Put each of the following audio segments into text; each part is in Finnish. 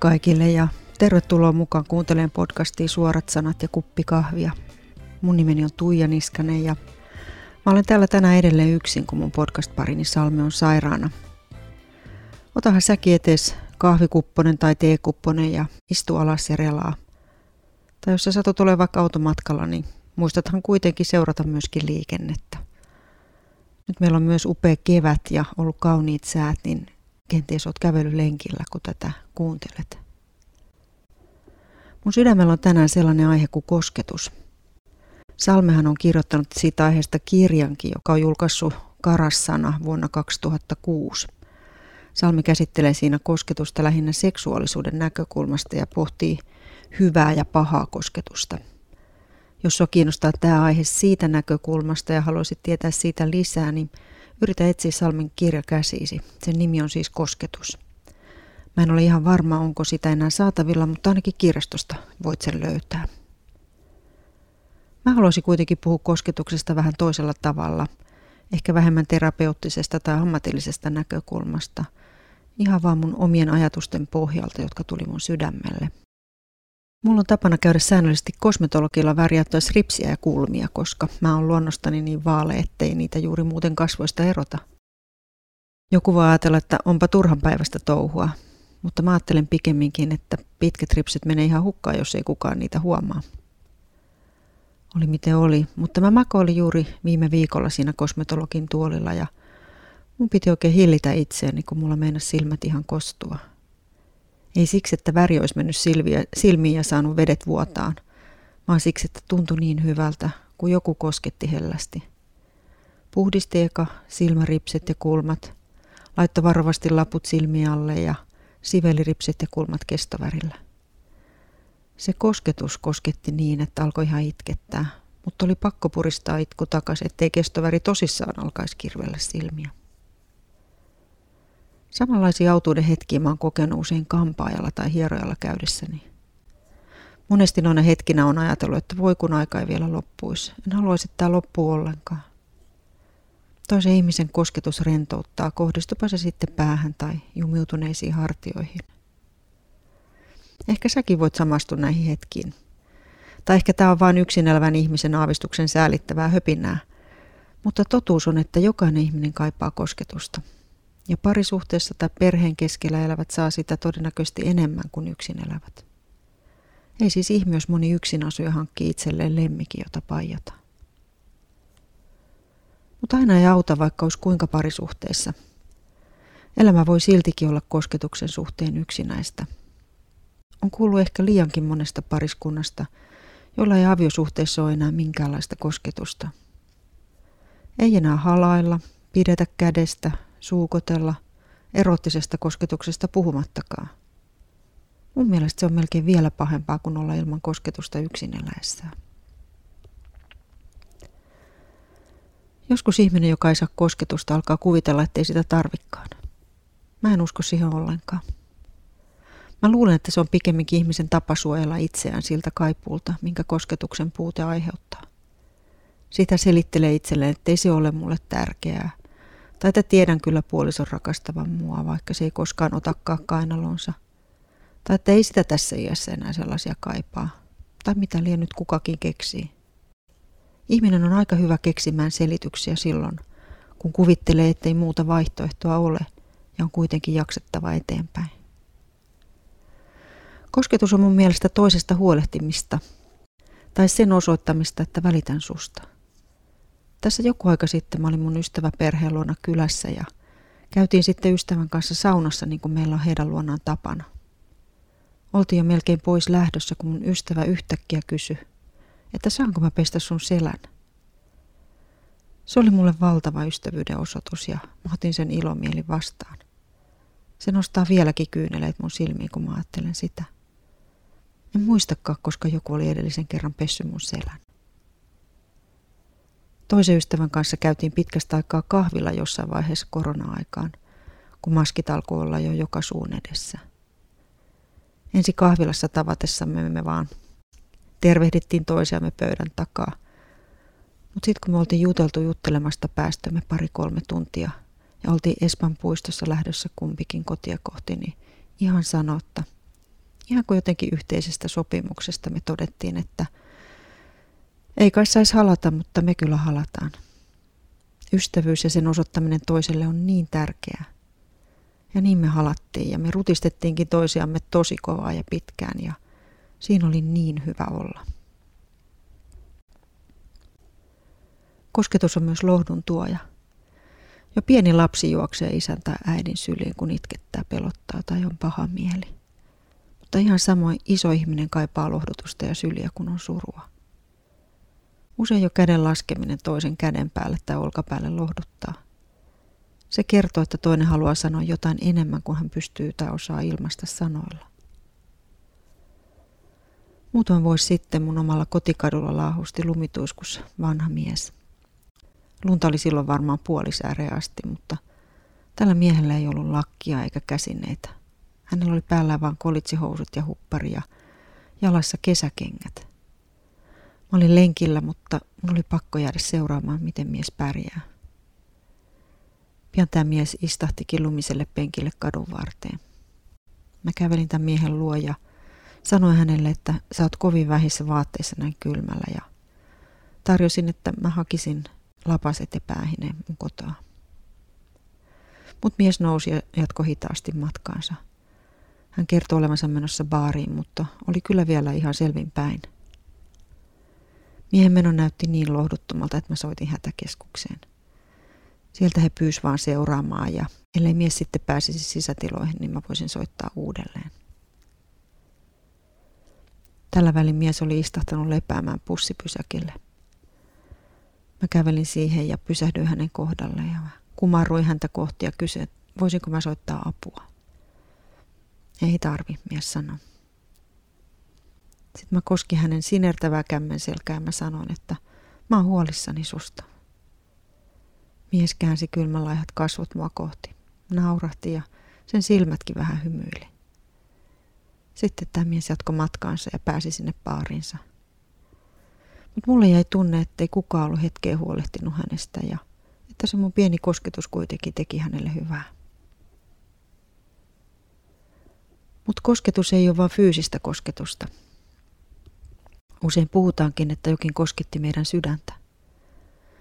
Kaikille ja tervetuloa mukaan kuuntelemaan podcastia Suorat sanat ja kuppi kahvia. Mun nimeni on Tuija Niskanen ja mä olen täällä tänään edelleen yksin, kun mun podcast-parini on sairaana. Otahan säkin etes kahvikupponen tai teekupponen ja istu alas ja relaa. Tai jos sä satut olemaan vaikka automatkalla, niin muistathan kuitenkin seurata myöskin liikennettä. Nyt meillä on myös upea kevät ja ollut kauniit säät, niin kenties oot kävelylenkillä, kun tätä kuuntelet. Mun sydämellä on tänään sellainen aihe kuin kosketus. Salmehan on kirjoittanut siitä aiheesta kirjankin, joka on julkaissut Karassana vuonna 2006. Salmi käsittelee siinä kosketusta lähinnä seksuaalisuuden näkökulmasta ja pohtii hyvää ja pahaa kosketusta. Jos sinua kiinnostaa tämä aihe siitä näkökulmasta ja haluaisit tietää siitä lisää, niin yritä etsiä Salmin kirja käsiisi. Sen nimi on siis Kosketus. Mä en ole ihan varma, onko sitä enää saatavilla, mutta ainakin kirjastosta voit sen löytää. Mä haluaisin kuitenkin puhua kosketuksesta vähän toisella tavalla, ehkä vähemmän terapeuttisesta tai ammatillisesta näkökulmasta, ihan vaan mun omien ajatusten pohjalta, jotka tuli mun sydämelle. Mulla on tapana käydä säännöllisesti kosmetologilla värjättyä ripsiä ja kulmia, koska mä oon luonnostani niin vaale, ettei niitä juuri muuten kasvoista erota. Joku voi ajatella, että onpa turhan päivästä touhua, mutta mä ajattelen pikemminkin, että pitkät ripsit menee ihan hukkaan, jos ei kukaan niitä huomaa. Oli miten oli, mutta mä makoilin juuri viime viikolla siinä kosmetologin tuolilla ja mun piti oikein hillitä itseäni, kun mulla meinasi silmät ihan kostua. Ei siksi, että väri olisi mennyt silviä, silmiin ja saanut vedet vuotaan, vaan siksi, että tuntui niin hyvältä, kun joku kosketti hellästi. Puhdisti eka silmäripset ja kulmat, laittoi varovasti laput silmiä alle ja siveli ripset ja kulmat kestovärillä. Se kosketus kosketti niin, että alkoi ihan itkettää, mutta oli pakko puristaa itku takaisin, ettei kestoväri tosissaan alkaisi kirvellä silmiä. Samanlaisia autuuden hetkiä mä oon kokenut usein kampaajalla tai hierojalla käydessäni. Monesti noina hetkinä on ajatellut, että voi kun aika ei vielä loppuisi. En haluaisi, että tämä loppuu ollenkaan. Toisen ihmisen kosketus rentouttaa, kohdistupa se sitten päähän tai jumiutuneisiin hartioihin. Ehkä säkin voit samastua näihin hetkiin. Tai ehkä tämä on vain yksin elävän ihmisen aavistuksen säälittävää höpinää. Mutta totuus on, että jokainen ihminen kaipaa kosketusta. Ja parisuhteessa tai perheen keskellä elävät saa sitä todennäköisesti enemmän kuin yksin elävät. Ei siis ihme, jos moni yksin asuja hankkii itselleen lemmikin, jota paijata. Mutta aina ei auta, vaikka olisi kuinka parisuhteessa. Elämä voi siltikin olla kosketuksen suhteen yksinäistä. On kuullut ehkä liiankin monesta pariskunnasta, jolla ei aviosuhteessa ole enää minkäänlaista kosketusta. Ei enää halailla, pidetä kädestä, suukotella, erottisesta kosketuksesta puhumattakaan. Mun mielestä se on melkein vielä pahempaa kuin olla ilman kosketusta yksin eläessään. Joskus ihminen, joka ei saa kosketusta, alkaa kuvitella, ettei sitä tarvikkaan. Mä en usko siihen ollenkaan. Mä luulen, että se on pikemminkin ihmisen tapa suojella itseään siltä kaipuulta, minkä kosketuksen puute aiheuttaa. Sitä selittelee itselleen, ettei se ole mulle tärkeää, tai että tiedän kyllä puolison rakastavan mua, vaikka se ei koskaan otakaan kainalonsa. Tai että ei sitä tässä iässä enää sellaisia kaipaa. Tai mitä liian nyt kukakin keksii. Ihminen on aika hyvä keksimään selityksiä silloin, kun kuvittelee, ettei muuta vaihtoehtoa ole ja on kuitenkin jaksettava eteenpäin. Kosketus on mun mielestä toisesta huolehtimista tai sen osoittamista, että välitän susta. Tässä joku aika sitten mä olin mun ystävä perheen luona kylässä ja käytiin sitten ystävän kanssa saunassa niin kuin meillä on heidän luonaan tapana. Oltiin jo melkein pois lähdössä, kun mun ystävä yhtäkkiä kysyi, että saanko mä pestä sun selän. Se oli mulle valtava ystävyyden osoitus ja mä otin sen ilomieli vastaan. Se nostaa vieläkin kyyneleet mun silmiin, kun mä ajattelen sitä. En muistakaan, koska joku oli edellisen kerran pessy mun selän. Toisen ystävän kanssa käytiin pitkästä aikaa kahvilla jossain vaiheessa korona-aikaan, kun maskit alkoi olla jo joka suun edessä. Ensi kahvilassa tavatessamme me vaan tervehdittiin toisiamme pöydän takaa. Mutta sitten kun me oltiin juteltu juttelemasta päästömme pari-kolme tuntia ja oltiin Espan puistossa lähdössä kumpikin kotia kohti, niin ihan sanotta. Ihan kuin jotenkin yhteisestä sopimuksesta me todettiin, että ei kai saisi halata, mutta me kyllä halataan. Ystävyys ja sen osoittaminen toiselle on niin tärkeää. Ja niin me halattiin ja me rutistettiinkin toisiamme tosi kovaa ja pitkään ja siinä oli niin hyvä olla. Kosketus on myös lohdun tuoja. Jo pieni lapsi juoksee isän tai äidin syliin, kun itkettää, pelottaa tai on paha mieli. Mutta ihan samoin iso ihminen kaipaa lohdutusta ja syliä, kun on surua. Usein jo käden laskeminen toisen käden päälle tai olkapäälle lohduttaa. Se kertoo, että toinen haluaa sanoa jotain enemmän kuin hän pystyy tai osaa ilmaista sanoilla. Muutaman vuosi sitten mun omalla kotikadulla laahusti lumituiskussa vanha mies – Lunta oli silloin varmaan puolisääreen asti, mutta tällä miehellä ei ollut lakkia eikä käsineitä. Hänellä oli päällä vain kolitsihousut ja huppari ja jalassa kesäkengät. Mä olin lenkillä, mutta mun oli pakko jäädä seuraamaan, miten mies pärjää. Pian tämä mies istahtikin lumiselle penkille kadun varteen. Mä kävelin tämän miehen luo ja sanoin hänelle, että sä oot kovin vähissä vaatteissa näin kylmällä ja tarjosin, että mä hakisin lapaset ja päähineen mun kotoa. Mut mies nousi ja jatkoi hitaasti matkaansa. Hän kertoi olevansa menossa baariin, mutta oli kyllä vielä ihan selvin päin. Miehen meno näytti niin lohduttomalta, että mä soitin hätäkeskukseen. Sieltä he pyys vaan seuraamaan ja ellei mies sitten pääsisi sisätiloihin, niin mä voisin soittaa uudelleen. Tällä välin mies oli istahtanut lepäämään pussipysäkille – Mä kävelin siihen ja pysähdyin hänen kohdalle ja kumarruin häntä kohti ja kysyin, voisinko mä soittaa apua. Ei tarvi, mies sanoi. Sitten mä koskin hänen sinertävää kämmen selkää ja mä sanoin, että mä oon huolissani susta. Mies käänsi kylmänlaihat kasvot mua kohti. Naurahti ja sen silmätkin vähän hymyili. Sitten tämä mies jatkoi matkaansa ja pääsi sinne baariinsa – mutta mulle jäi tunne, että ei kukaan ollut hetkeen huolehtinut hänestä ja että se mun pieni kosketus kuitenkin teki hänelle hyvää. Mutta kosketus ei ole vain fyysistä kosketusta. Usein puhutaankin, että jokin kosketti meidän sydäntä.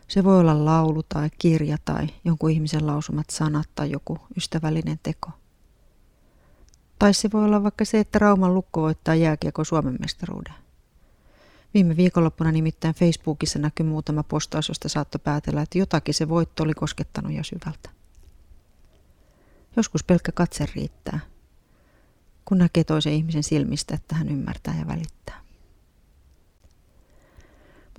Se voi olla laulu tai kirja tai jonkun ihmisen lausumat sanat tai joku ystävällinen teko. Tai se voi olla vaikka se, että Rauman lukko voittaa jääkiekko Suomen mestaruuden. Viime viikonloppuna nimittäin Facebookissa näkyi muutama postaus, josta saattoi päätellä, että jotakin se voitto oli koskettanut jo syvältä. Joskus pelkkä katse riittää, kun näkee toisen ihmisen silmistä, että hän ymmärtää ja välittää.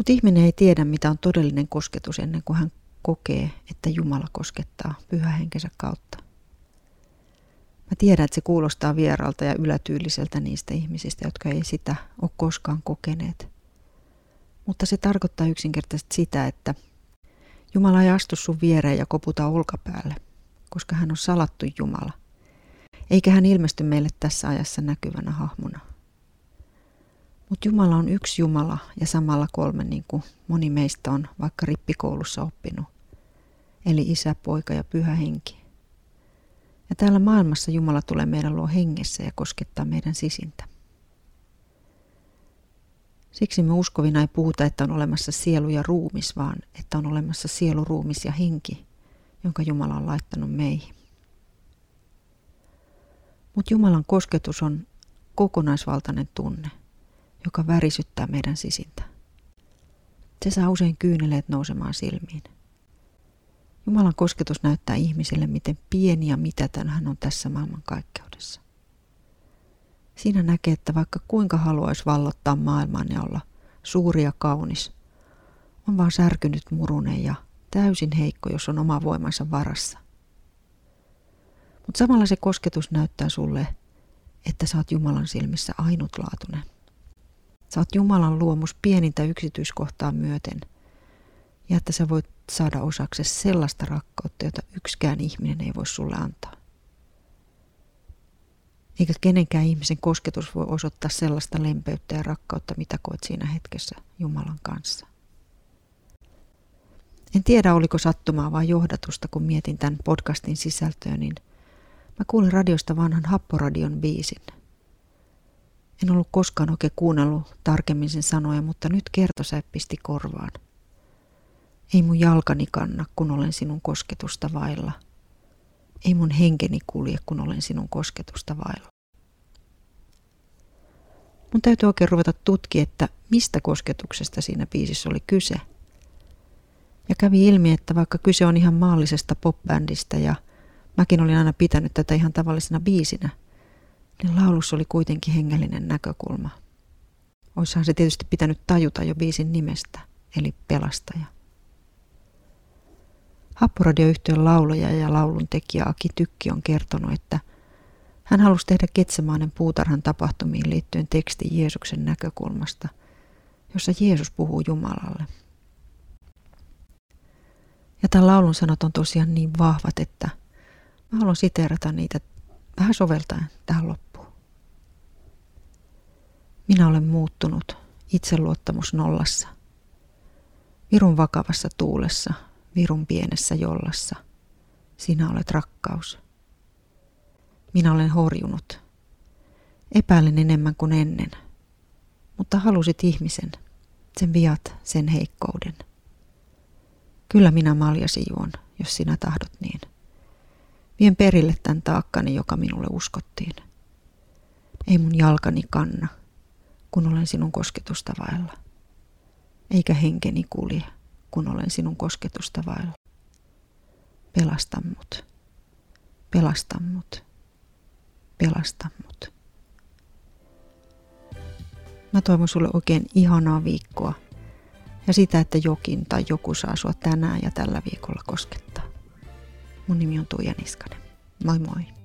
Mutta ihminen ei tiedä, mitä on todellinen kosketus ennen kuin hän kokee, että Jumala koskettaa pyhähenkensä kautta. Mä tiedän, että se kuulostaa vieralta ja ylätyyliseltä niistä ihmisistä, jotka ei sitä ole koskaan kokeneet – mutta se tarkoittaa yksinkertaisesti sitä, että Jumala ei astu sun viereen ja koputa olkapäälle, koska hän on salattu Jumala. Eikä hän ilmesty meille tässä ajassa näkyvänä hahmona. Mutta Jumala on yksi Jumala ja samalla kolme, niin kuin moni meistä on vaikka rippikoulussa oppinut. Eli isä, poika ja pyhä henki. Ja täällä maailmassa Jumala tulee meidän luo hengessä ja koskettaa meidän sisintä. Siksi me uskovina ei puhuta, että on olemassa sielu ja ruumis, vaan että on olemassa sielu, ruumis ja henki, jonka Jumala on laittanut meihin. Mutta Jumalan kosketus on kokonaisvaltainen tunne, joka värisyttää meidän sisintä. Se saa usein kyyneleet nousemaan silmiin. Jumalan kosketus näyttää ihmiselle, miten pieni ja mitätön hän on tässä maailman kaikkeudessa. Siinä näkee, että vaikka kuinka haluaisi vallottaa maailman ja olla suuri ja kaunis, on vaan särkynyt murunen ja täysin heikko, jos on oma voimansa varassa. Mutta samalla se kosketus näyttää sulle, että oot Jumalan silmissä ainutlaatuinen. Sä oot Jumalan luomus pienintä yksityiskohtaa myöten ja että sä voit saada osaksi sellaista rakkautta, jota yksikään ihminen ei voi sulle antaa. Eikä kenenkään ihmisen kosketus voi osoittaa sellaista lempeyttä ja rakkautta, mitä koet siinä hetkessä Jumalan kanssa. En tiedä, oliko sattumaa vai johdatusta, kun mietin tämän podcastin sisältöä, niin Mä kuulin radiosta vanhan Happoradion biisin. En ollut koskaan oikein kuunnellut tarkemmin sen sanoja, mutta nyt kertosäppisti korvaan. Ei mun jalkani kanna, kun olen sinun kosketusta vailla. Ei mun henkeni kulje, kun olen sinun kosketusta vailla. Mun täytyy oikein ruveta tutkia, että mistä kosketuksesta siinä biisissä oli kyse. Ja kävi ilmi, että vaikka kyse on ihan maallisesta popbändistä ja mäkin olin aina pitänyt tätä ihan tavallisena biisinä, niin laulussa oli kuitenkin hengellinen näkökulma. Oissahan se tietysti pitänyt tajuta jo biisin nimestä, eli pelastaja. Happoradioyhtiön laulaja ja laulun tekijä Aki Tykki on kertonut, että hän halusi tehdä Ketsemaanen puutarhan tapahtumiin liittyen teksti Jeesuksen näkökulmasta, jossa Jeesus puhuu Jumalalle. Ja tämän laulun sanat on tosiaan niin vahvat, että mä haluan siteerata niitä vähän soveltaen tähän loppuun. Minä olen muuttunut itseluottamus nollassa. Virun vakavassa tuulessa, virun pienessä jollassa. Sinä olet rakkaus. Minä olen horjunut. Epäilen enemmän kuin ennen. Mutta halusit ihmisen, sen viat, sen heikkouden. Kyllä minä maljasi juon, jos sinä tahdot niin. Vien perille tämän taakkani, joka minulle uskottiin. Ei mun jalkani kanna, kun olen sinun kosketusta vailla. Eikä henkeni kulje, kun olen sinun kosketusta vailla. Pelasta mut. Pelasta mut pelasta mut. Mä toivon sulle oikein ihanaa viikkoa ja sitä, että jokin tai joku saa sua tänään ja tällä viikolla koskettaa. Mun nimi on Tuija Niskanen. Moi moi!